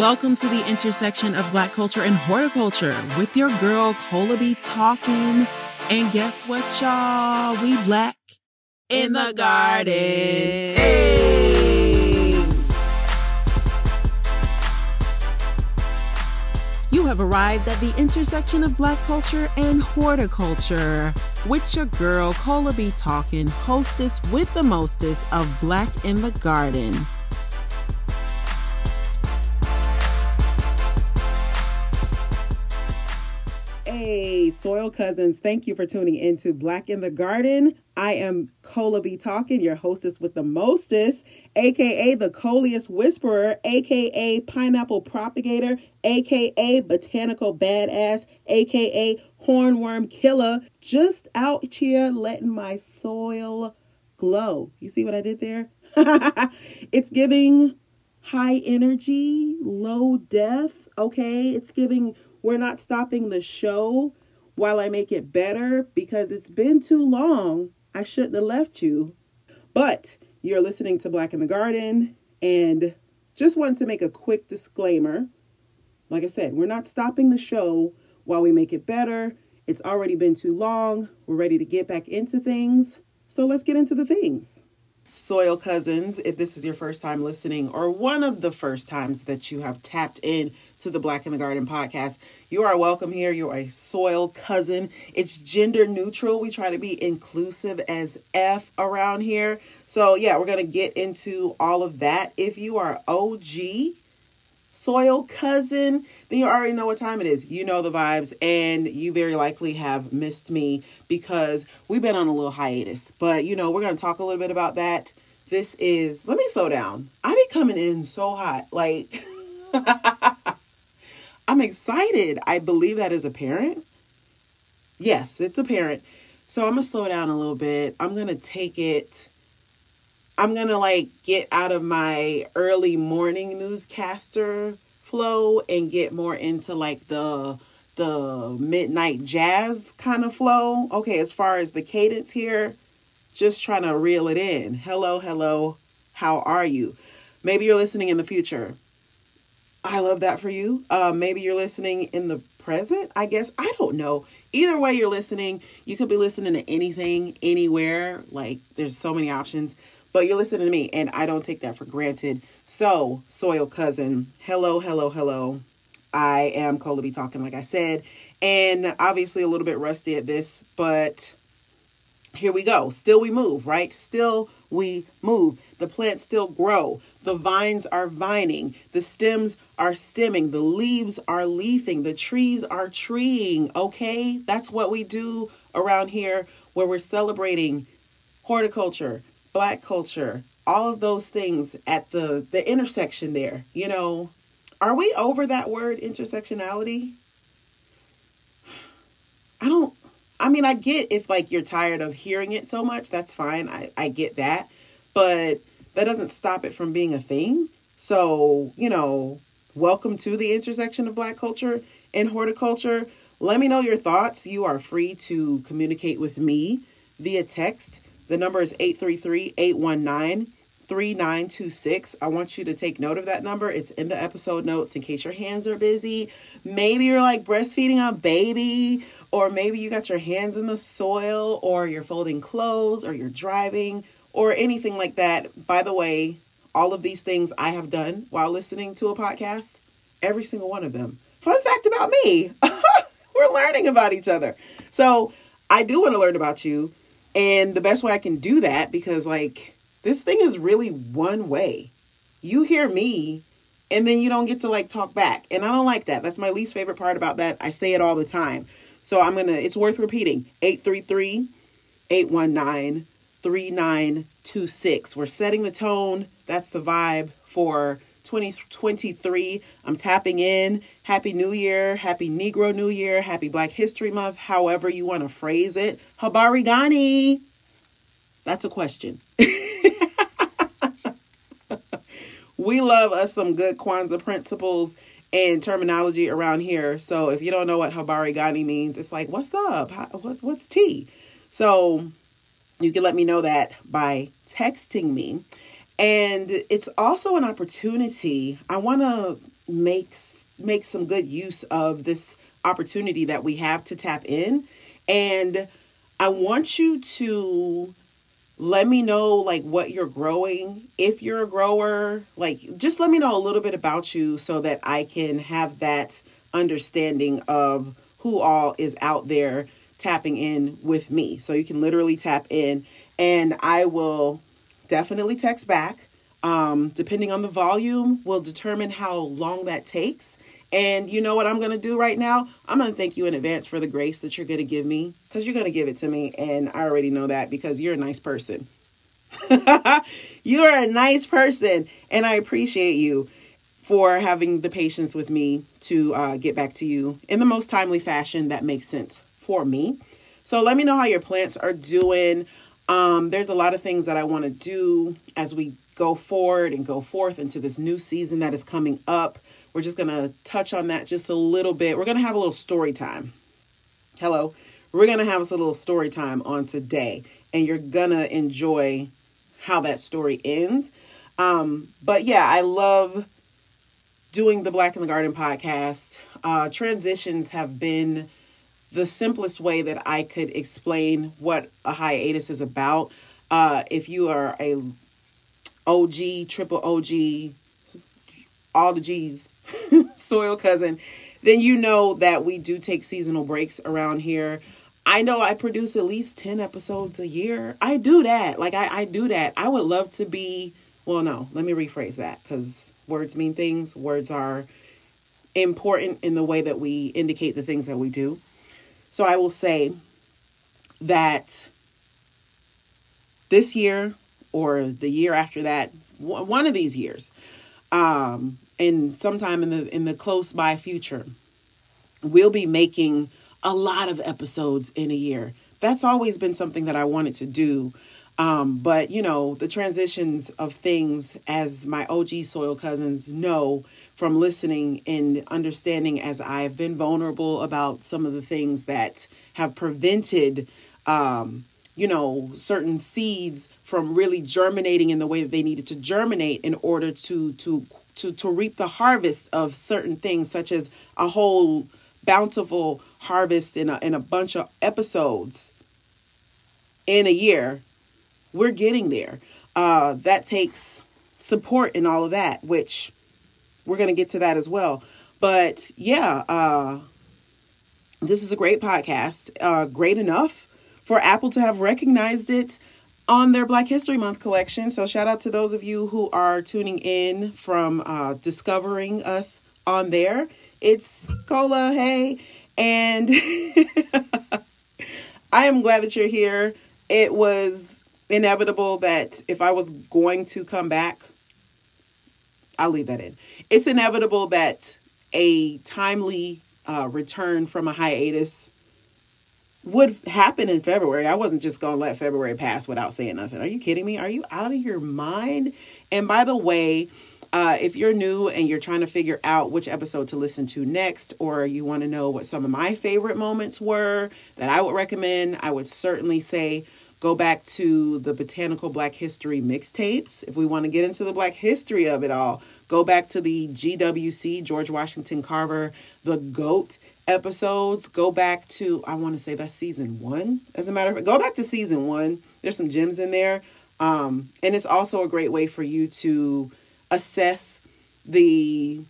Welcome to the intersection of Black culture and horticulture with your girl Cola B talking. And guess what, y'all? We black in the garden. Hey. You have arrived at the intersection of Black culture and horticulture with your girl Cola B talking, hostess with the mostest of Black in the Garden. Cousins, thank you for tuning in to Black in the Garden. I am Cola B Talking, your hostess with the mostest, aka the Coleus Whisperer, aka Pineapple Propagator, aka Botanical Badass, aka Hornworm Killer, just out here letting my soil glow. You see what I did there? it's giving high energy, low def, okay? It's giving we're not stopping the show while I make it better because it's been too long. I shouldn't have left you. But you're listening to Black in the Garden and just wanted to make a quick disclaimer. Like I said, we're not stopping the show while we make it better. It's already been too long. We're ready to get back into things. So let's get into the things. Soil Cousins, if this is your first time listening or one of the first times that you have tapped in to the Black in the Garden podcast. You are welcome here. You're a soil cousin. It's gender neutral. We try to be inclusive as F around here. So, yeah, we're going to get into all of that. If you are OG, soil cousin, then you already know what time it is. You know the vibes, and you very likely have missed me because we've been on a little hiatus. But you know, we're to talk a little bit about that. This is, let me slow down. I be coming in so hot. Like, I'm excited. I believe that is apparent. Yes, it's apparent. So I'm going to slow down a little bit. I'm going to take it. I'm going to like get out of my early morning newscaster flow and get more into like the the midnight jazz kind of flow. Okay, as far as the cadence here, just trying to reel it in. Hello, hello. How are you? Maybe you're listening in the future. I love that for you. Uh, maybe you're listening in the present, I guess. I don't know. Either way you're listening, you could be listening to anything, anywhere. Like, there's so many options. But you're listening to me, and I don't take that for granted. So, Soil Cousin, hello, hello, hello. I am Cola B talking, like I said, and obviously a little bit rusty at this, but here we go. Still we move, right? Still we move. The plants still grow. The vines are vining. The stems are stemming. The leaves are leafing. The trees are treeing. Okay? That's what we do around here where we're celebrating horticulture, black culture, all of those things at the the intersection there. You know, are we over that word intersectionality? I don't I mean, I get if like you're tired of hearing it so much, that's fine. I I get that. But that doesn't stop it from being a thing. So, you know, welcome to the intersection of Black culture and horticulture. Let me know your thoughts. You are free to communicate with me via text. The number is 833 819 3926. I want you to take note of that number. It's in the episode notes in case your hands are busy. Maybe you're like breastfeeding a baby, or maybe you got your hands in the soil, or you're folding clothes, or you're driving or anything like that. By the way, all of these things I have done while listening to a podcast, every single one of them. Fun fact about me we're learning about each other. So I do want to learn about you. And the best way I can do that, because like this thing is really one way. You hear me and then you don't get to like talk back. And I don't like that. That's my least favorite part about that. I say it all the time. So I'm going to, it's worth repeating 833 819 3926. We're setting the tone. That's the vibe for 2023. I'm tapping in. Happy New Year. Happy Negro New Year. Happy Black History Month. However you want to phrase it. Habari Gani. That's a question. we love us some good Kwanzaa principles and terminology around here. So if you don't know what Habari Gani means, it's like, what's up? what's what's tea? So you can let me know that by texting me. And it's also an opportunity. I want to make make some good use of this opportunity that we have to tap in and I want you to let me know like what you're growing if you're a grower like just let me know a little bit about you so that i can have that understanding of who all is out there tapping in with me so you can literally tap in and i will definitely text back um, depending on the volume will determine how long that takes and you know what I'm going to do right now? I'm going to thank you in advance for the grace that you're going to give me because you're going to give it to me. And I already know that because you're a nice person. you're a nice person. And I appreciate you for having the patience with me to uh, get back to you in the most timely fashion that makes sense for me. So let me know how your plants are doing. Um, there's a lot of things that I want to do as we go forward and go forth into this new season that is coming up. We're just going to touch on that just a little bit. We're going to have a little story time. Hello. We're going to have us a little story time on today, and you're going to enjoy how that story ends. Um, but yeah, I love doing the Black in the Garden podcast. Uh, transitions have been the simplest way that I could explain what a hiatus is about. Uh, if you are a OG, triple OG, all the G's soil cousin, then you know that we do take seasonal breaks around here. I know I produce at least 10 episodes a year. I do that. Like, I, I do that. I would love to be, well, no, let me rephrase that because words mean things. Words are important in the way that we indicate the things that we do. So I will say that this year or the year after that, one of these years, um, and sometime in the in the close by future, we'll be making a lot of episodes in a year. That's always been something that I wanted to do. Um, but you know, the transitions of things, as my OG soil cousins know from listening and understanding, as I've been vulnerable about some of the things that have prevented, um, you know, certain seeds from really germinating in the way that they needed to germinate in order to to to to reap the harvest of certain things such as a whole bountiful harvest in a in a bunch of episodes in a year. We're getting there. Uh that takes support and all of that which we're going to get to that as well but yeah uh this is a great podcast uh great enough for apple to have recognized it on their Black History Month collection. So shout out to those of you who are tuning in from uh, discovering us on there. It's Cola, hey, and I am glad that you're here. It was inevitable that if I was going to come back, I'll leave that in. It's inevitable that a timely uh, return from a hiatus would happen in February. I wasn't just going to let February pass without saying nothing. Are you kidding me? Are you out of your mind? And by the way, uh, if you're new and you're trying to figure out which episode to listen to next, or you want to know what some of my favorite moments were that I would recommend, I would certainly say go back to the Botanical Black History mixtapes. If we want to get into the Black history of it all, go back to the GWC, George Washington Carver, the GOAT episodes. Go back to, I want to say that's season one. As a matter of fact, go back to season one. There's some gems in there. Um, and it's also a great way for you to assess the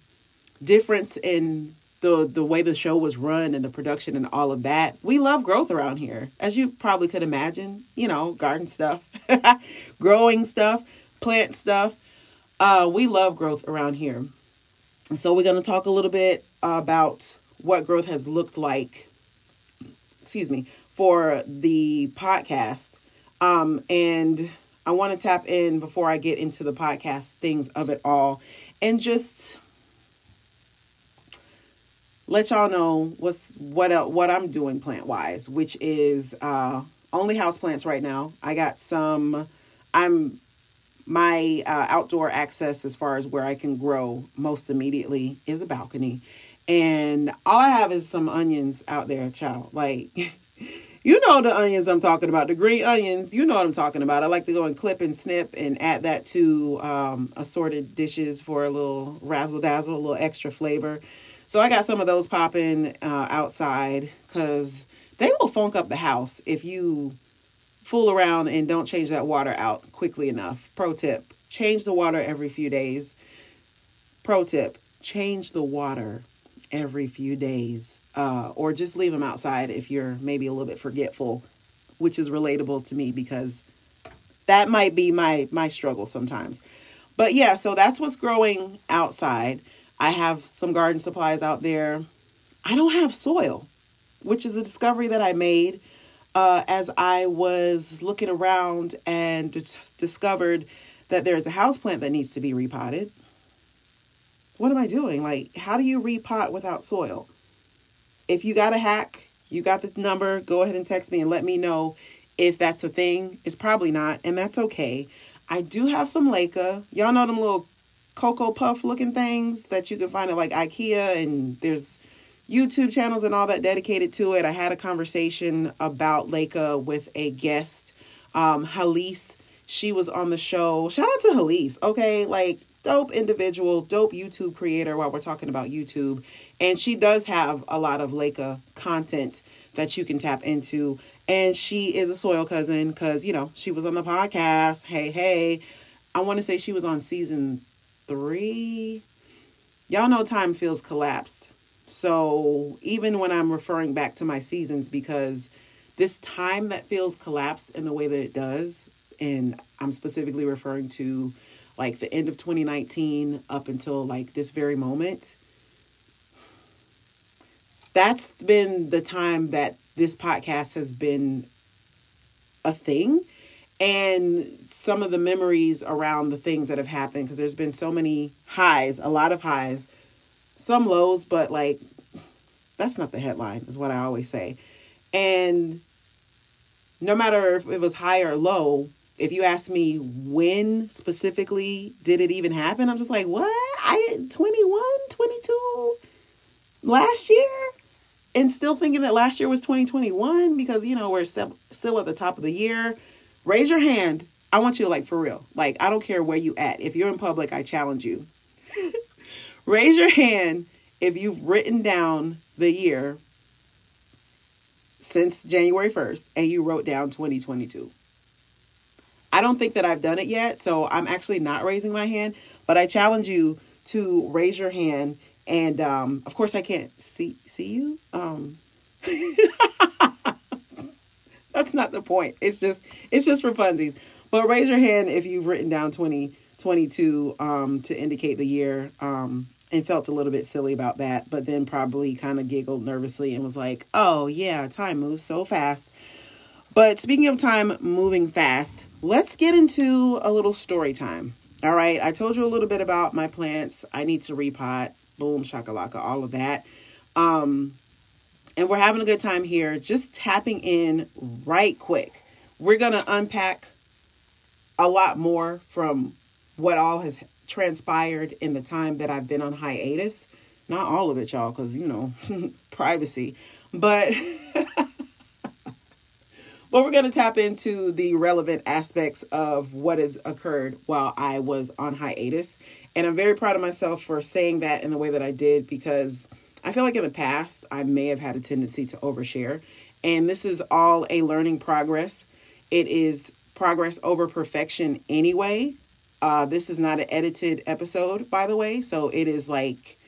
difference in the the way the show was run and the production and all of that. We love growth around here, as you probably could imagine. You know, garden stuff, growing stuff, plant stuff. Uh, we love growth around here. So we're going to talk a little bit about what growth has looked like. Excuse me for the podcast, um, and I want to tap in before I get into the podcast things of it all, and just let y'all know what's what what I'm doing plant wise, which is uh, only house plants right now. I got some. I'm my uh, outdoor access as far as where I can grow most immediately is a balcony, and all I have is some onions out there, child. Like You know the onions I'm talking about, the green onions. You know what I'm talking about. I like to go and clip and snip and add that to um, assorted dishes for a little razzle dazzle, a little extra flavor. So I got some of those popping uh, outside because they will funk up the house if you fool around and don't change that water out quickly enough. Pro tip change the water every few days. Pro tip change the water every few days uh, or just leave them outside if you're maybe a little bit forgetful, which is relatable to me because that might be my my struggle sometimes. But yeah, so that's what's growing outside. I have some garden supplies out there. I don't have soil, which is a discovery that I made uh, as I was looking around and d- discovered that there's a house plant that needs to be repotted. What am I doing? Like, how do you repot without soil? if you got a hack, you got the number, go ahead and text me and let me know if that's a thing. It's probably not, and that's okay. I do have some Leca. Y'all know them little Cocoa Puff looking things that you can find at like IKEA, and there's YouTube channels and all that dedicated to it. I had a conversation about Leca with a guest, um, Halise. She was on the show. Shout out to Halise, okay? Like, dope individual, dope YouTube creator while we're talking about YouTube. And she does have a lot of Leca content that you can tap into. And she is a soil cousin because, you know, she was on the podcast. Hey, hey. I want to say she was on season three. Y'all know time feels collapsed. So even when I'm referring back to my seasons, because this time that feels collapsed in the way that it does, and I'm specifically referring to like the end of 2019 up until like this very moment, that's been the time that this podcast has been a thing and some of the memories around the things that have happened because there's been so many highs, a lot of highs, some lows, but like that's not the headline, is what I always say. And no matter if it was high or low, if you ask me when specifically did it even happen, I'm just like, what? I 21, 22 last year? and still thinking that last year was 2021 because you know we're still still at the top of the year raise your hand. I want you to like for real. Like i don't care where you at. If you're in public i challenge you. Raise your hand if you've written down the year since january 1st and you wrote down 2022 i don't think that i've done it yet so i'm actually not raising my hand but i challenge you to raise your hand and um, of course I can't see see you. Um, that's not the point. It's just it's just for funsies. But raise your hand if you've written down 2022 um, to indicate the year um, and felt a little bit silly about that, but then probably kind of giggled nervously and was like, "Oh yeah, time moves so fast." But speaking of time moving fast, let's get into a little story time. All right, I told you a little bit about my plants. I need to repot boom shakalaka all of that um and we're having a good time here. Just tapping in right quick. We're gonna unpack a lot more from what all has transpired in the time that i've been on hiatus. Not all of it y'all because you know privacy. But but we're going to tap into the relevant aspects of what has occurred while I was on hiatus. And I'm very proud of myself for saying that in the way that I did because I feel like in the past I may have had a tendency to overshare. And this is all a learning progress. It is progress over perfection anyway. Uh, this is not an edited episode, by the way. So it is like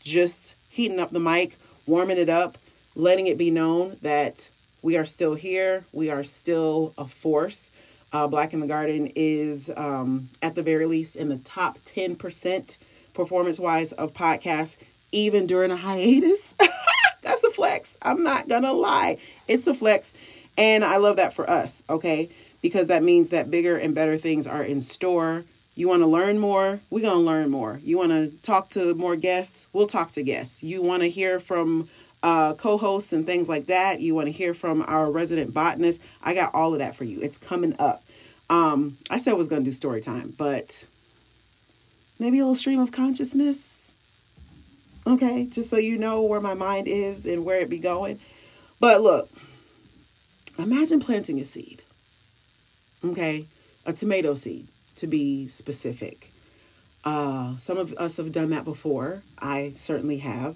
just heating up the mic, warming it up, letting it be known that we are still here. We are still a force. Uh, Black in the Garden is, um, at the very least, in the top 10% performance wise of podcasts, even during a hiatus. That's a flex. I'm not going to lie. It's a flex. And I love that for us, okay? Because that means that bigger and better things are in store. You want to learn more? We're going to learn more. You want to talk to more guests? We'll talk to guests. You want to hear from uh, co hosts and things like that, you want to hear from our resident botanist, I got all of that for you. It's coming up. Um, I said I was going to do story time, but maybe a little stream of consciousness. Okay, just so you know where my mind is and where it be going. But look, imagine planting a seed. Okay, a tomato seed to be specific. Uh, some of us have done that before. I certainly have.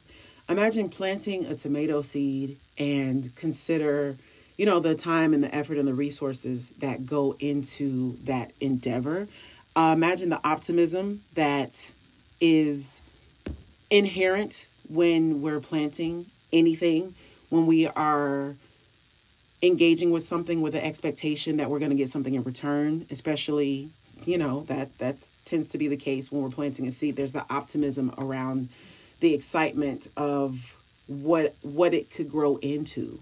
Imagine planting a tomato seed and consider, you know, the time and the effort and the resources that go into that endeavor. Uh, imagine the optimism that is inherent when we're planting anything, when we are engaging with something with the expectation that we're going to get something in return, especially you know that that tends to be the case when we're planting a seed. There's the optimism around the excitement of what what it could grow into.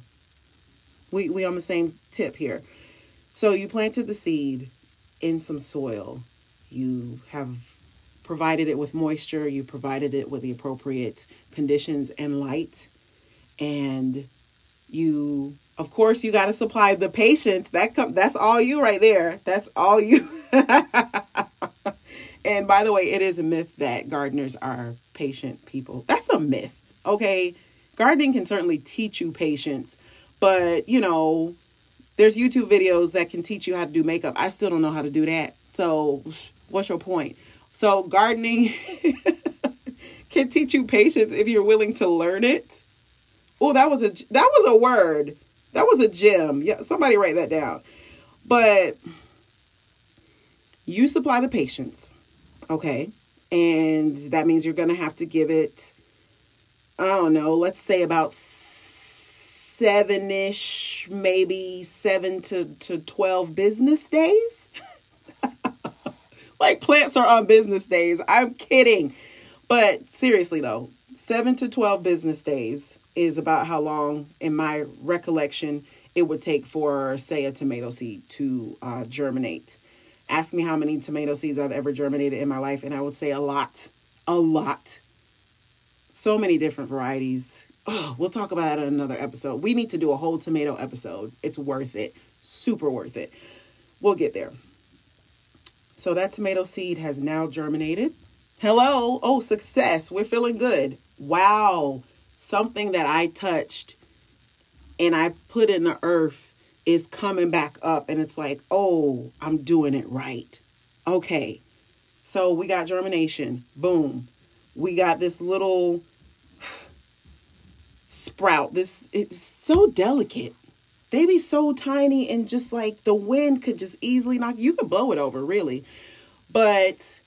We we on the same tip here. So you planted the seed in some soil. You have provided it with moisture, you provided it with the appropriate conditions and light and you of course you got to supply the patience that come that's all you right there. That's all you and by the way it is a myth that gardeners are patient people. That's a myth okay? Gardening can certainly teach you patience but you know there's youtube videos that can teach you how to do makeup. I still don't know how to do that. So what's your point so gardening can teach you patience if you're willing to learn it oh that was a that was a word that was a gem. Yeah, somebody write that down. But you supply the patience, okay? And that means you're going to have to give it, I don't know, let's say about seven ish, maybe seven to, to 12 business days. like plants are on business days. I'm kidding. But seriously, though, seven to 12 business days is about how long, in my recollection, it would take for, say, a tomato seed to uh, germinate. Ask me how many tomato seeds I've ever germinated in my life, and I would say a lot. A lot. So many different varieties. Oh, we'll talk about that in another episode. We need to do a whole tomato episode. It's worth it. Super worth it. We'll get there. So that tomato seed has now germinated. Hello. Oh, success. We're feeling good. Wow something that I touched and I put in the earth is coming back up and it's like, oh, I'm doing it right. Okay. So we got germination. Boom. We got this little sprout. This it's so delicate. They be so tiny and just like the wind could just easily knock you could blow it over, really. But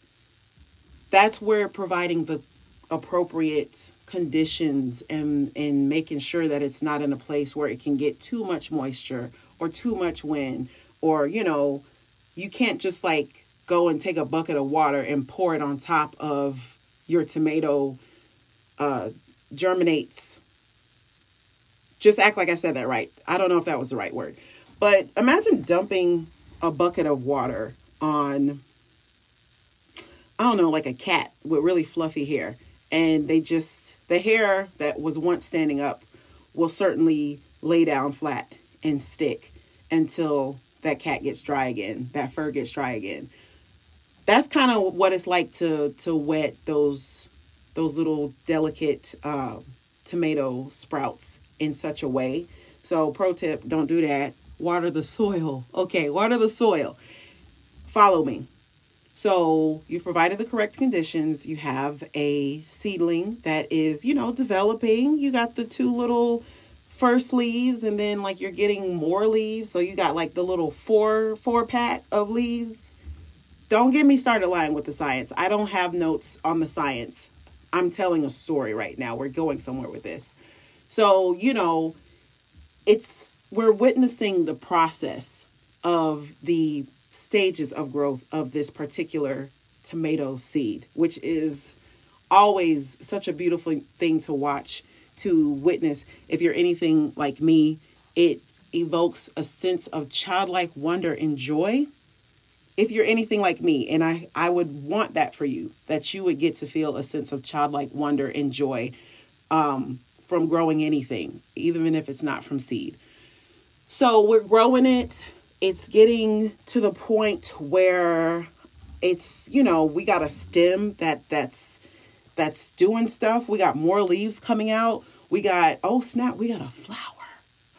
that's where providing the appropriate conditions and and making sure that it's not in a place where it can get too much moisture or too much wind or you know you can't just like go and take a bucket of water and pour it on top of your tomato uh germinates just act like I said that right. I don't know if that was the right word. But imagine dumping a bucket of water on I don't know, like a cat with really fluffy hair and they just the hair that was once standing up will certainly lay down flat and stick until that cat gets dry again that fur gets dry again that's kind of what it's like to to wet those those little delicate uh, tomato sprouts in such a way so pro tip don't do that water the soil okay water the soil follow me so you've provided the correct conditions. You have a seedling that is, you know, developing. You got the two little first leaves and then like you're getting more leaves. So you got like the little four four pack of leaves. Don't get me started lying with the science. I don't have notes on the science. I'm telling a story right now. We're going somewhere with this. So, you know, it's we're witnessing the process of the stages of growth of this particular tomato seed, which is always such a beautiful thing to watch, to witness. If you're anything like me, it evokes a sense of childlike wonder and joy. If you're anything like me, and I, I would want that for you, that you would get to feel a sense of childlike wonder and joy um, from growing anything, even if it's not from seed. So we're growing it it's getting to the point where it's you know we got a stem that that's that's doing stuff we got more leaves coming out we got oh snap we got a flower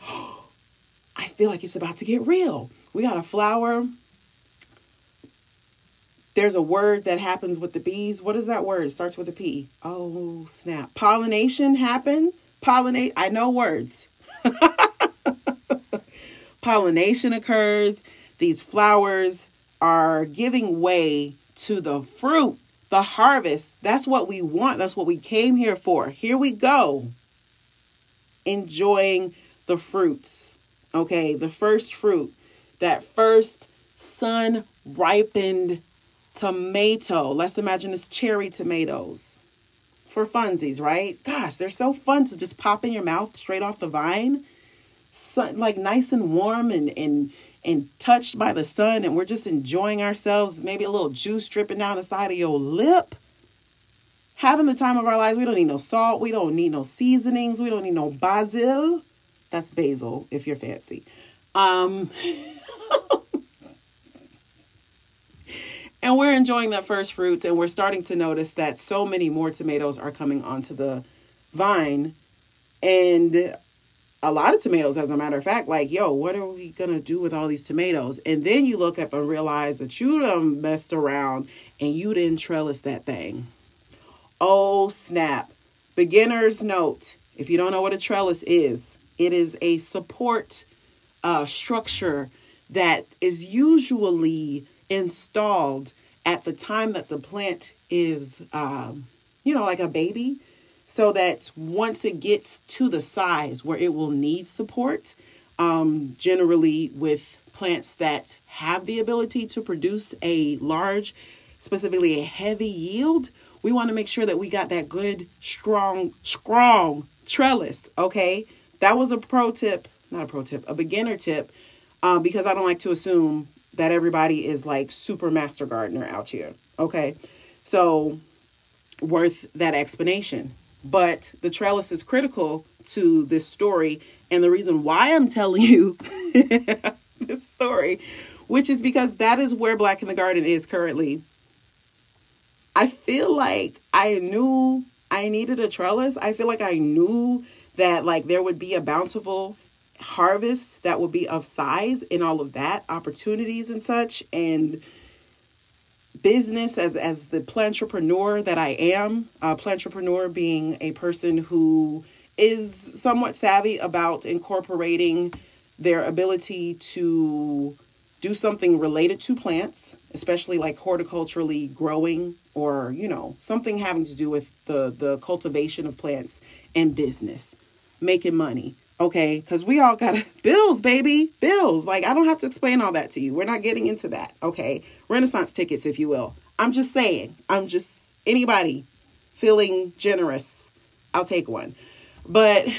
i feel like it's about to get real. We got a flower. There's a word that happens with the bees. What is that word? It starts with a P. Oh, snap. Pollination happen. Pollinate. I know words. Pollination occurs. These flowers are giving way to the fruit, the harvest. That's what we want. That's what we came here for. Here we go. Enjoying the fruits. Okay, the first fruit, that first sun ripened tomato. Let's imagine it's cherry tomatoes for funsies, right? Gosh, they're so fun to just pop in your mouth straight off the vine. Like nice and warm and and and touched by the sun and we're just enjoying ourselves, maybe a little juice dripping down the side of your lip. Having the time of our lives, we don't need no salt, we don't need no seasonings, we don't need no basil. That's basil if you're fancy. Um and we're enjoying that first fruits and we're starting to notice that so many more tomatoes are coming onto the vine. And a lot of tomatoes as a matter of fact like yo what are we gonna do with all these tomatoes? And then you look up and realize that you done messed around and you didn't trellis that thing. Oh snap. Beginner's note if you don't know what a trellis is it is a support uh, structure that is usually installed at the time that the plant is, um, you know, like a baby, so that once it gets to the size where it will need support, um, generally with plants that have the ability to produce a large, specifically a heavy yield, we want to make sure that we got that good, strong, strong trellis. Okay, that was a pro tip, not a pro tip, a beginner tip, uh, because I don't like to assume that everybody is like super master gardener out here. Okay. So worth that explanation. But the trellis is critical to this story. And the reason why I'm telling you this story, which is because that is where Black in the Garden is currently. I feel like I knew I needed a trellis. I feel like I knew that like there would be a bountiful harvest that will be of size in all of that opportunities and such and business as as the plantrepreneur that I am a plantrepreneur being a person who is somewhat savvy about incorporating their ability to do something related to plants especially like horticulturally growing or you know something having to do with the the cultivation of plants and business making money Okay, because we all got bills, baby, bills. Like, I don't have to explain all that to you. We're not getting into that. Okay, Renaissance tickets, if you will. I'm just saying, I'm just anybody feeling generous, I'll take one. But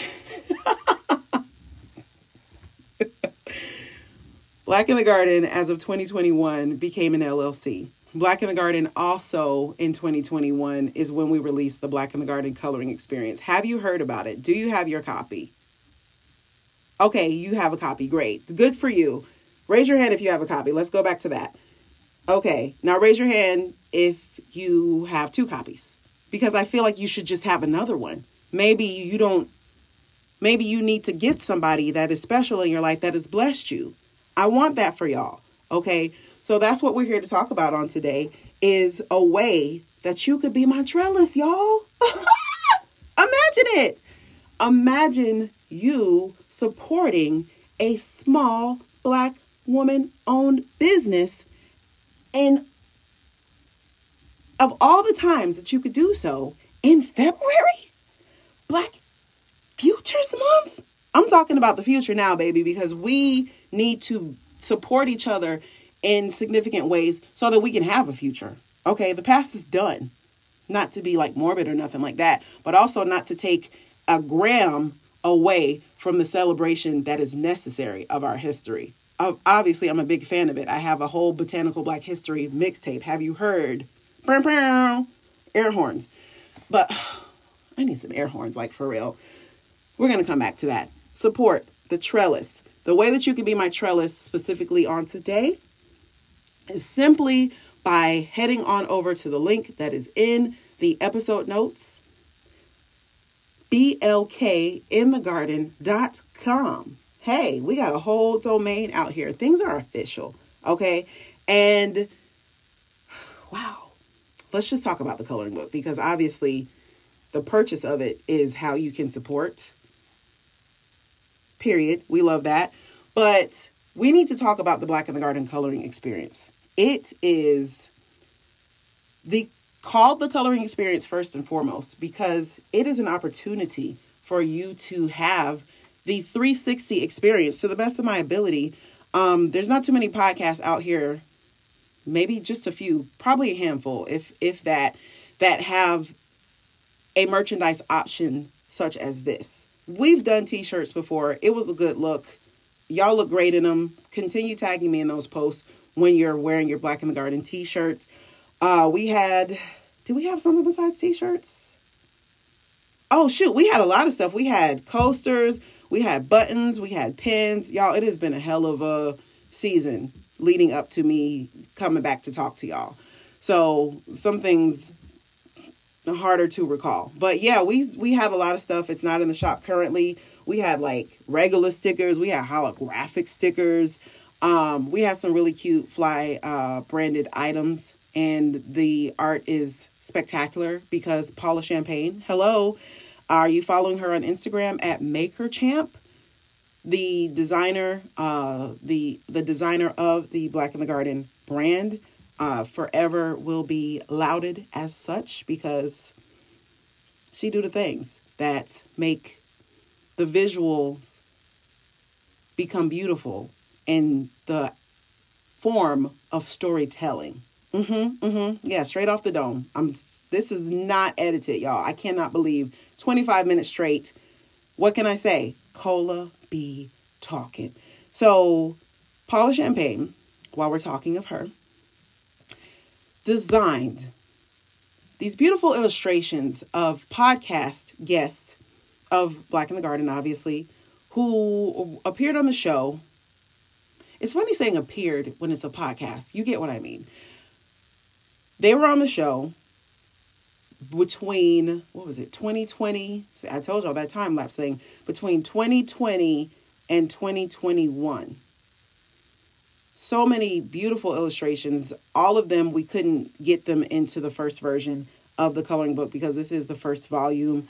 Black in the Garden, as of 2021, became an LLC. Black in the Garden also in 2021 is when we released the Black in the Garden coloring experience. Have you heard about it? Do you have your copy? Okay, you have a copy. Great. Good for you. Raise your hand if you have a copy. Let's go back to that. Okay, now raise your hand if you have two copies because I feel like you should just have another one. Maybe you don't, maybe you need to get somebody that is special in your life that has blessed you. I want that for y'all. Okay, so that's what we're here to talk about on today is a way that you could be my trellis, y'all. Imagine it. Imagine you supporting a small black woman owned business. And of all the times that you could do so in February, Black Futures Month, I'm talking about the future now, baby, because we need to support each other in significant ways so that we can have a future. Okay, the past is done. Not to be like morbid or nothing like that, but also not to take a gram away from the celebration that is necessary of our history. Obviously, I'm a big fan of it. I have a whole Botanical Black History mixtape. Have you heard? Air horns. But I need some air horns, like for real. We're going to come back to that. Support the trellis. The way that you can be my trellis specifically on today is simply by heading on over to the link that is in the episode notes blkinthegarden.com. hey, we got a whole domain out here. Things are official. Okay. And wow, let's just talk about the coloring book because obviously the purchase of it is how you can support. Period. We love that. But we need to talk about the Black in the Garden coloring experience. It is the called the coloring experience first and foremost because it is an opportunity for you to have the 360 experience to the best of my ability. Um, there's not too many podcasts out here, maybe just a few, probably a handful, if if that, that have a merchandise option such as this. We've done t-shirts before. It was a good look. Y'all look great in them. Continue tagging me in those posts when you're wearing your Black in the Garden t-shirt. Uh, we had, did we have something besides t-shirts? Oh shoot, we had a lot of stuff. We had coasters, we had buttons, we had pins. Y'all, it has been a hell of a season leading up to me coming back to talk to y'all. So some things harder to recall. But yeah, we we had a lot of stuff. It's not in the shop currently. We had like regular stickers. We had holographic stickers. Um, we had some really cute fly uh, branded items, and the art is spectacular because Paula Champagne. Hello, are you following her on Instagram at Maker Champ? The designer, uh, the the designer of the Black in the Garden brand uh, forever will be lauded as such because she do the things that make the visuals become beautiful in the form of storytelling. Mm-hmm. Mm-hmm. Yeah, straight off the dome. I'm this is not edited, y'all. I cannot believe 25 minutes straight. What can I say? Cola be talking. So Paula Champagne, while we're talking of her, designed these beautiful illustrations of podcast guests of Black in the Garden, obviously, who appeared on the show. It's funny saying appeared when it's a podcast. You get what I mean. They were on the show between, what was it, 2020? I told y'all that time lapse thing. Between 2020 and 2021 so many beautiful illustrations. All of them, we couldn't get them into the first version of the coloring book because this is the first volume.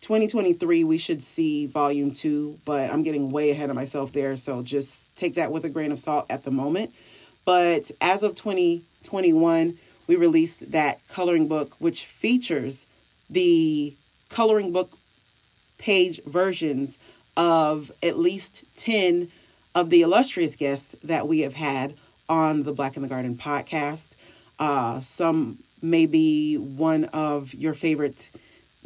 2023, we should see volume two, but I'm getting way ahead of myself there. So just take that with a grain of salt at the moment. But as of 2021, we released that coloring book, which features the coloring book page versions of at least 10 of the illustrious guests that we have had on the Black in the Garden podcast. Uh, some may be one of your favorite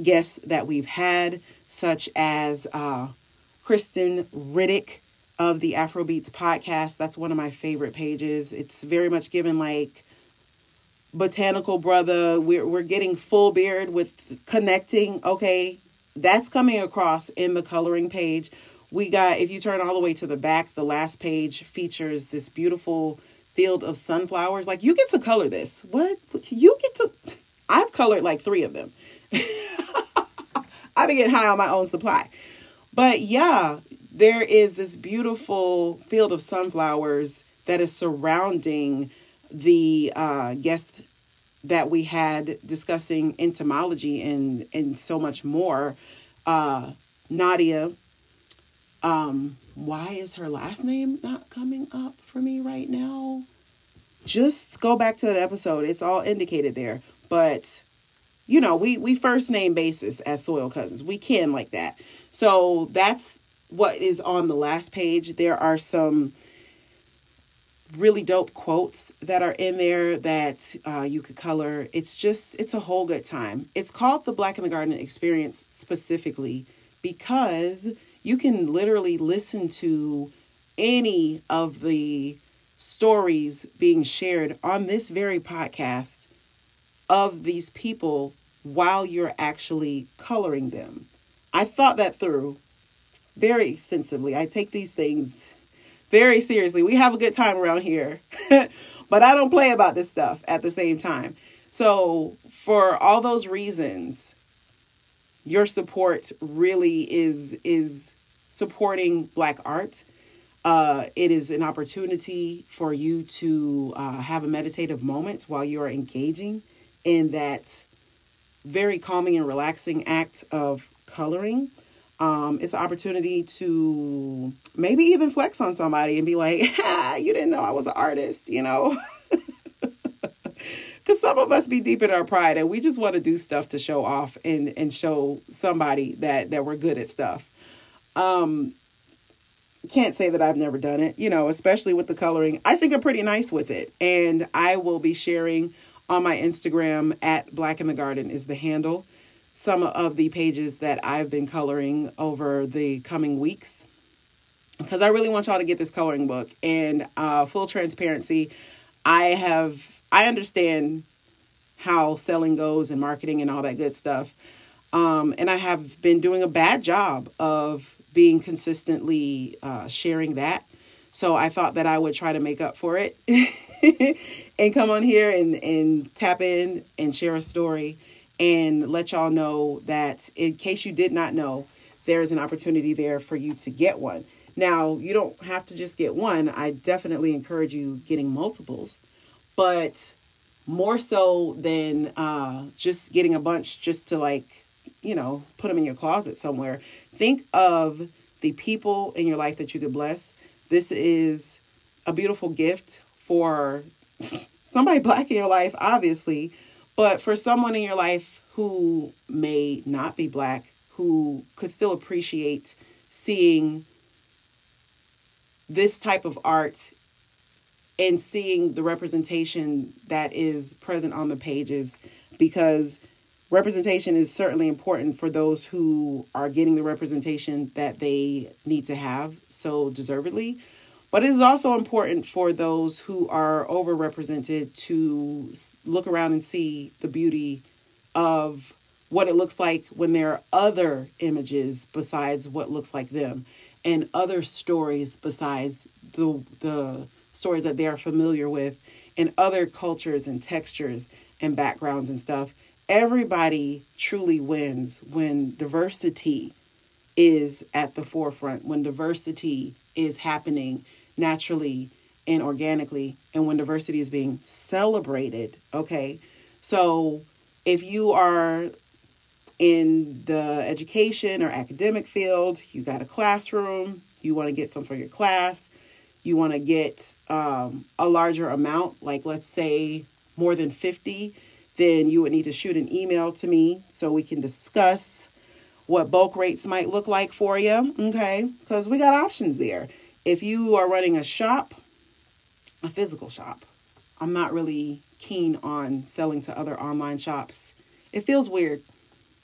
guests that we've had, such as uh, Kristen Riddick of the Afrobeats podcast. That's one of my favorite pages. It's very much given like botanical brother. We're we're getting full beard with connecting. Okay, that's coming across in the coloring page. We got if you turn all the way to the back the last page features this beautiful field of sunflowers. Like you get to color this. What? You get to i've colored like three of them. I've been getting high on my own supply. But yeah there is this beautiful field of sunflowers that is surrounding the uh, guest that we had discussing entomology and and so much more uh, nadia um, why is her last name not coming up for me right now? Just go back to the episode. It's all indicated there. But you know, we we first name basis as soil cousins. We can like that. So that's what is on the last page. There are some really dope quotes that are in there that uh, you could color. It's just it's a whole good time. It's called the Black in the Garden Experience specifically because you can literally listen to any of the stories being shared on this very podcast of these people while you're actually coloring them. I thought that through very sensibly. I take these things very seriously. We have a good time around here, but I don't play about this stuff at the same time. So, for all those reasons, your support really is is supporting Black art. Uh, it is an opportunity for you to uh, have a meditative moment while you are engaging in that very calming and relaxing act of coloring. Um, it's an opportunity to maybe even flex on somebody and be like, you didn't know I was an artist, you know? Because some of us be deep in our pride and we just want to do stuff to show off and, and show somebody that, that we're good at stuff. Um, can't say that I've never done it, you know, especially with the coloring. I think I'm pretty nice with it. And I will be sharing on my Instagram at Black in the Garden is the handle some of the pages that I've been coloring over the coming weeks because I really want y'all to get this coloring book. And uh, full transparency, I have I understand how selling goes and marketing and all that good stuff. Um, and I have been doing a bad job of being consistently uh, sharing that. So I thought that I would try to make up for it and come on here and, and tap in and share a story and let y'all know that in case you did not know, there's an opportunity there for you to get one. Now, you don't have to just get one. I definitely encourage you getting multiples, but more so than uh, just getting a bunch just to like, you know, put them in your closet somewhere. Think of the people in your life that you could bless. This is a beautiful gift for somebody black in your life, obviously, but for someone in your life who may not be black, who could still appreciate seeing this type of art and seeing the representation that is present on the pages because representation is certainly important for those who are getting the representation that they need to have so deservedly but it is also important for those who are overrepresented to look around and see the beauty of what it looks like when there are other images besides what looks like them and other stories besides the the stories that they are familiar with and other cultures and textures and backgrounds and stuff. Everybody truly wins when diversity is at the forefront when diversity is happening naturally and organically and when diversity is being celebrated okay? So if you are in the education or academic field you got a classroom you want to get some for your class you want to get um, a larger amount like let's say more than 50 then you would need to shoot an email to me so we can discuss what bulk rates might look like for you okay? Because we got options there if you are running a shop, a physical shop, I'm not really keen on selling to other online shops. It feels weird,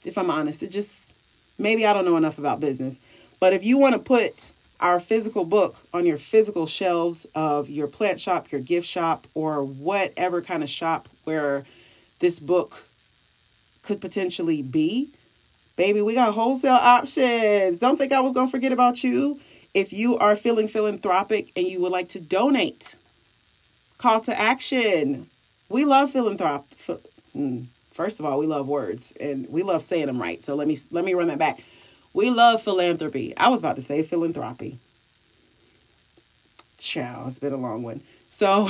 if I'm honest. It just, maybe I don't know enough about business. But if you want to put our physical book on your physical shelves of your plant shop, your gift shop, or whatever kind of shop where this book could potentially be, baby, we got wholesale options. Don't think I was going to forget about you. If you are feeling philanthropic and you would like to donate, call to action. We love philanthropic. Hmm, first of all, we love words and we love saying them right. So let me let me run that back. We love philanthropy. I was about to say philanthropy. Chow, it's been a long one. So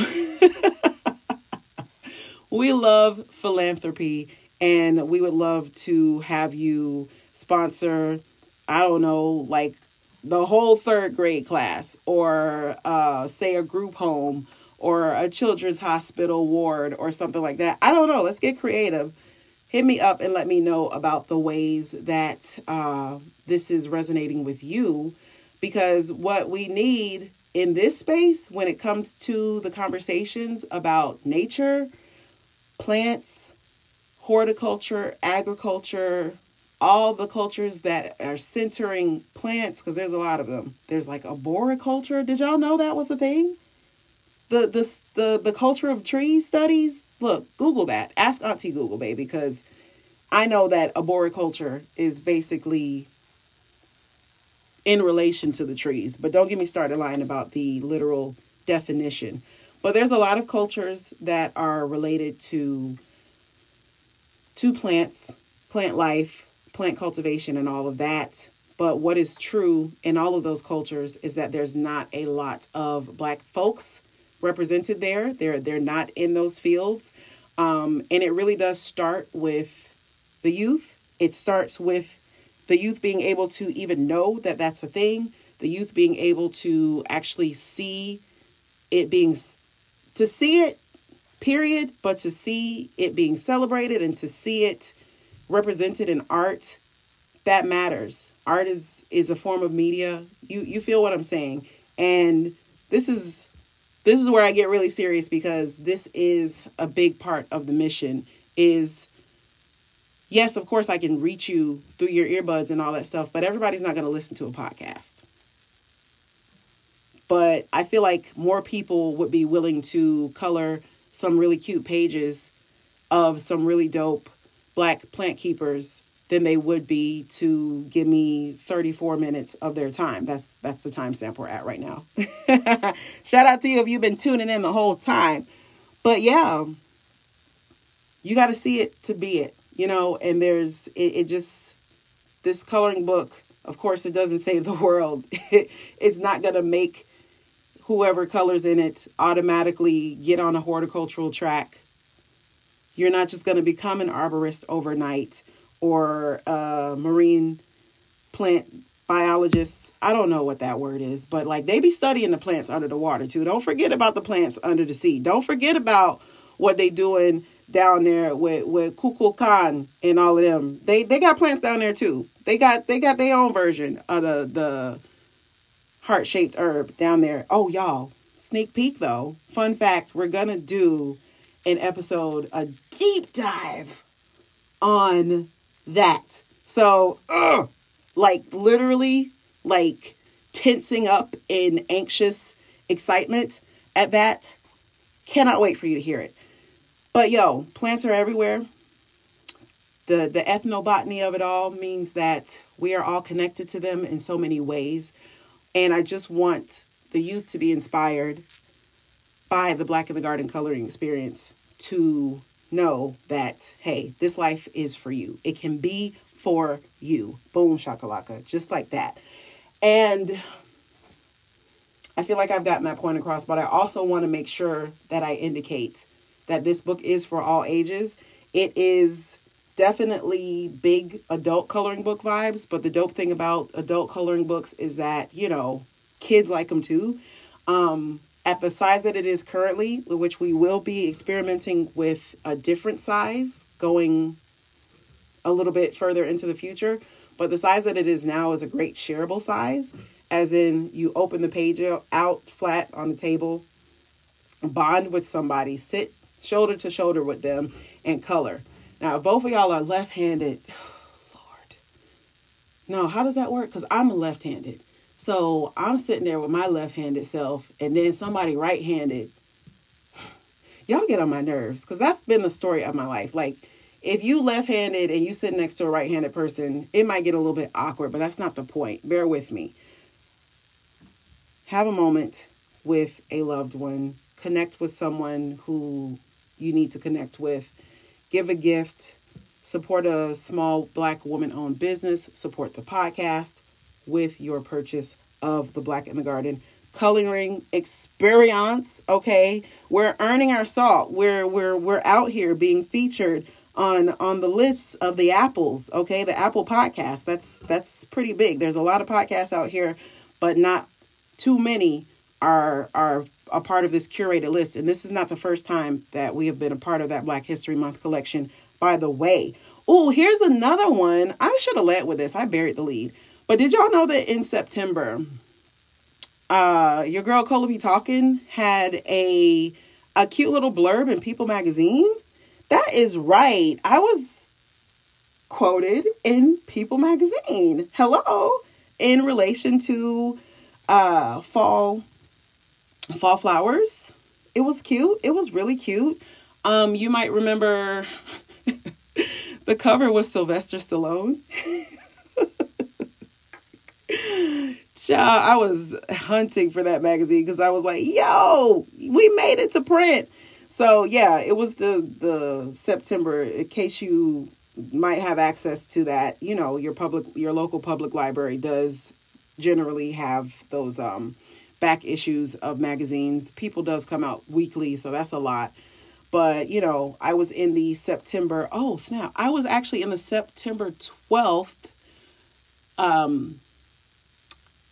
we love philanthropy and we would love to have you sponsor, I don't know, like the whole third grade class or uh, say a group home or a children's hospital ward or something like that. I don't know. Let's get creative. Hit me up and let me know about the ways that uh, this is resonating with you because what we need in this space when it comes to the conversations about nature, plants, horticulture, agriculture, all the cultures that are centering plants because there's a lot of them. There's like arboriculture. Did y'all know that was a thing? The the the the culture of trees studies. Look, Google that. Ask Auntie Google, baby, because I know that arboriculture is basically in relation to the trees. But don't get me started lying about the literal definition. But there's a lot of cultures that are related to to plants, plant life, plant cultivation and all of that But what is true in all of those cultures is that there's not a lot of black folks represented there. They're they're not in those fields. Um, and it really does start with the youth. It starts with the youth being able to even know that that's a thing, the youth being able to actually see it being to see it period but to see it being celebrated and to see it represented in art that matters. Art is is a form of media. You you feel what i'm saying. And this is this is where i get really serious because this is a big part of the mission is yes of course i can reach you through your earbuds and all that stuff but everybody's not going to listen to a podcast. But I feel like more people would be willing to color some really cute pages of some really dope black plant keepers than they would be to give me 34 minutes of their time. That's that's the time stamp we're at right now. Shout out to you if you've been tuning in the whole time. But yeah, you got to see it to be it, you know, and there's it, it just this coloring book, of course it doesn't save the world. it's not going to make whoever colors in it automatically get on a horticultural track. You're not just going to become an arborist overnight or a marine plant biologist. I don't know what that word is, but like they be studying the plants under the water too. Don't forget about the plants under the sea. Don't forget about what they doing down there with with Kukulkan and all of them. They they got plants down there too. They got they got their own version of the the heart shaped herb down there. Oh, y'all, sneak peek though. Fun fact we're gonna do an episode, a deep dive on that. So, ugh, like literally, like tensing up in anxious excitement at that. Cannot wait for you to hear it. But yo, plants are everywhere. The the ethnobotany of it all means that we are all connected to them in so many ways. And I just want the youth to be inspired by the Black in the Garden coloring experience to know that, hey, this life is for you. It can be for you. Boom, shakalaka, just like that. And I feel like I've gotten that point across, but I also want to make sure that I indicate that this book is for all ages. It is definitely big adult coloring book vibes, but the dope thing about adult coloring books is that, you know, kids like them too. Um, at the size that it is currently, which we will be experimenting with a different size going a little bit further into the future, but the size that it is now is a great shareable size, as in you open the page out flat on the table, bond with somebody, sit shoulder to shoulder with them, and color. Now, if both of y'all are left handed, Lord. No, how does that work? Because I'm left handed. So I'm sitting there with my left handed self, and then somebody right handed. Y'all get on my nerves because that's been the story of my life. Like, if you left handed and you sit next to a right handed person, it might get a little bit awkward, but that's not the point. Bear with me. Have a moment with a loved one, connect with someone who you need to connect with give a gift, support a small black woman owned business, support the podcast with your purchase of the Black in the Garden coloring experience. Okay. We're earning our salt. We're we're we're out here being featured on on the lists of the apples okay the apple podcast that's that's pretty big there's a lot of podcasts out here but not too many are are a part of this curated list. And this is not the first time that we have been a part of that Black History Month collection, by the way. Oh, here's another one. I should have led with this. I buried the lead. But did y'all know that in September, uh, your girl Colah B Tawkin had a a cute little blurb in People magazine? That is right. I was quoted in People magazine. Hello, in relation to uh fall fall flowers. It was cute. It was really cute. Um, you might remember the cover was Sylvester Stallone. Child, I was hunting for that magazine because I was like, yo, we made it to print. So yeah, it was the the September, in case you might have access to that, you know, your public your local public library does generally have those um back issues of magazines. People does come out weekly, so that's a lot. But, you know, I was in the September, oh snap. I was actually in the September 12th um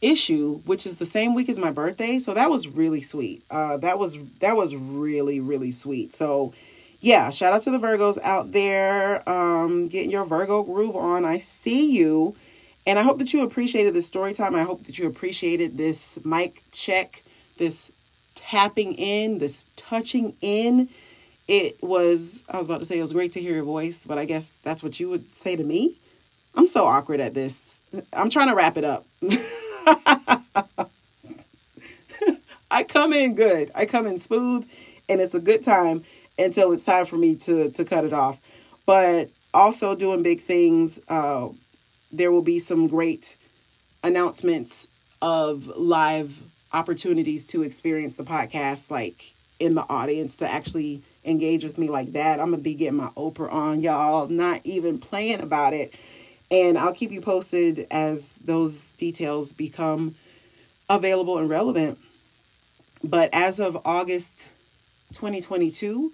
issue, which is the same week as my birthday. So that was really sweet. Uh, that was that was really really sweet. So yeah, shout out to the Virgos out there, um, getting your Virgo groove on. I see you, and I hope that you appreciated this story time. I hope that you appreciated this mic check, this tapping in, this touching in. It was. I was about to say it was great to hear your voice, but I guess that's what you would say to me. I'm so awkward at this. I'm trying to wrap it up. I come in good. I come in smooth and it's a good time until it's time for me to to cut it off. But also doing big things. Uh, there will be some great announcements of live opportunities to experience the podcast, like in the audience to actually engage with me like that. I'm gonna be getting my Oprah on, y'all. Not even playing about it. And I'll keep you posted as those details become available and relevant. But as of August 2022,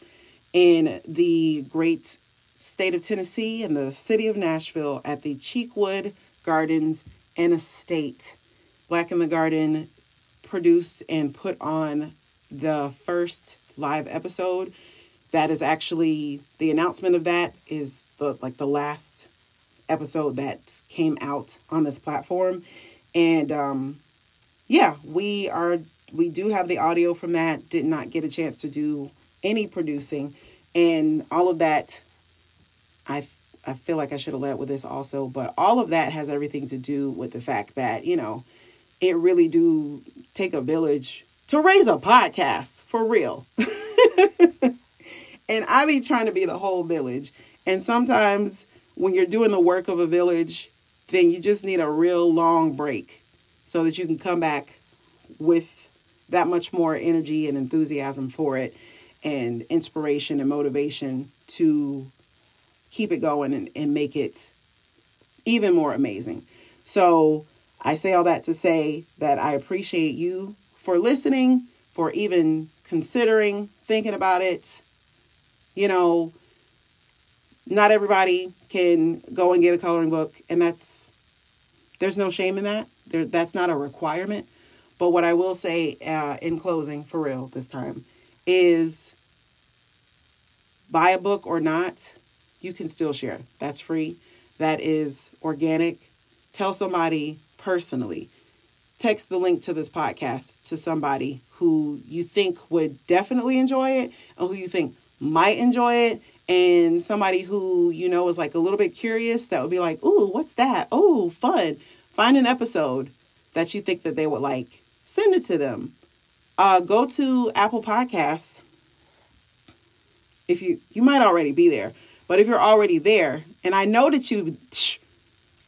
in the great state of Tennessee and the city of Nashville at the Cheekwood Gardens and Estate, Black in the Garden produced and put on the first live episode. That is actually the announcement of that is the like the last episode that came out on this platform. And um, yeah, we are we do have the audio from that. Did not get a chance to do any producing, and all of that. I I feel like I should have led with this also, but all of that has everything to do with the fact that you know it really do take a village to raise a podcast for real. and I be trying to be the whole village, and sometimes when you're doing the work of a village, then you just need a real long break so that you can come back with that much more energy and enthusiasm for it and inspiration and motivation to keep it going and, and make it even more amazing. So I say all that to say that I appreciate you for listening, for even considering, thinking about it. You know, not everybody can go and get a coloring book, and that's there's no shame in that. There, that's not a requirement. But what I will say uh, in closing, for real, this time, is buy a book or not, you can still share. That's free. That is organic. Tell somebody personally. Text the link to this podcast to somebody who you think would definitely enjoy it and who you think might enjoy it and somebody who you know is like a little bit curious that would be like ooh what's that? Oh fun. Find an episode that you think that they would like. Send it to them. Uh, go to apple podcasts. If you you might already be there but if you're already there and i know that you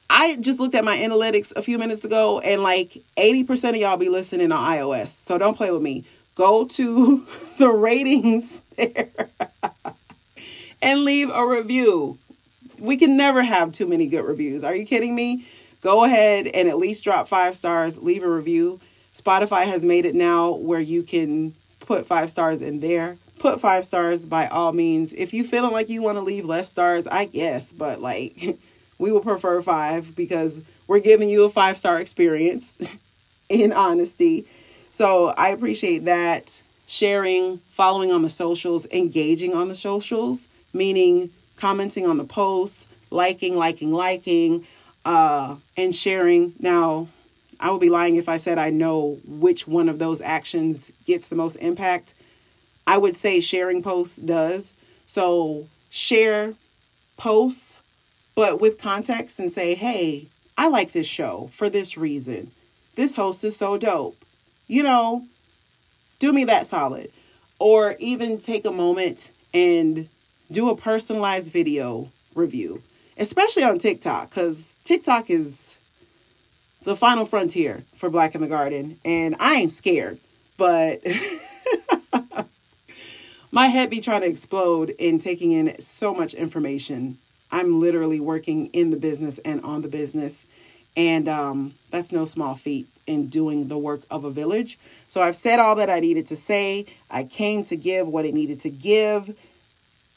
i just looked at my analytics a few minutes ago and like 80% of y'all be listening on ios so don't play with me. Go to the ratings there and leave a review. We can never have too many good reviews. Are you kidding me? Go ahead and at least drop five stars, leave a review. Spotify has made it now where you can put five stars in there. Put five stars by all means. If you feeling like you want to leave less stars, I guess, but like we will prefer five because we're giving you a five star experience in honesty. So I appreciate that. Sharing, following on the socials, engaging on the socials meaning commenting on the posts, liking, liking, liking, uh, and sharing. Now, I would be lying if I said I know which one of those actions gets the most impact. I would say sharing posts does. So share posts, but with context and say, hey, I like this show for this reason. This host is so dope. You know, do me that solid. Or even take a moment and do a personalized video review, especially on TikTok, because TikTok is the final frontier for Black in the Garden. And I ain't scared, but my head be trying to explode in taking in so much information I'm literally working in the business and on the business. And um, that's no small feat in doing the work of a village. So I've said all that I needed to say. I came to give what it needed to give.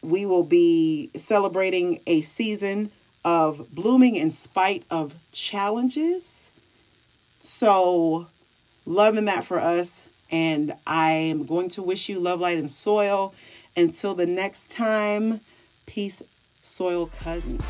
We will be celebrating a season of blooming in spite of challenges. So, loving that for us. And I am going to wish you love, light, and soil. Until the next time, peace, soil cousins.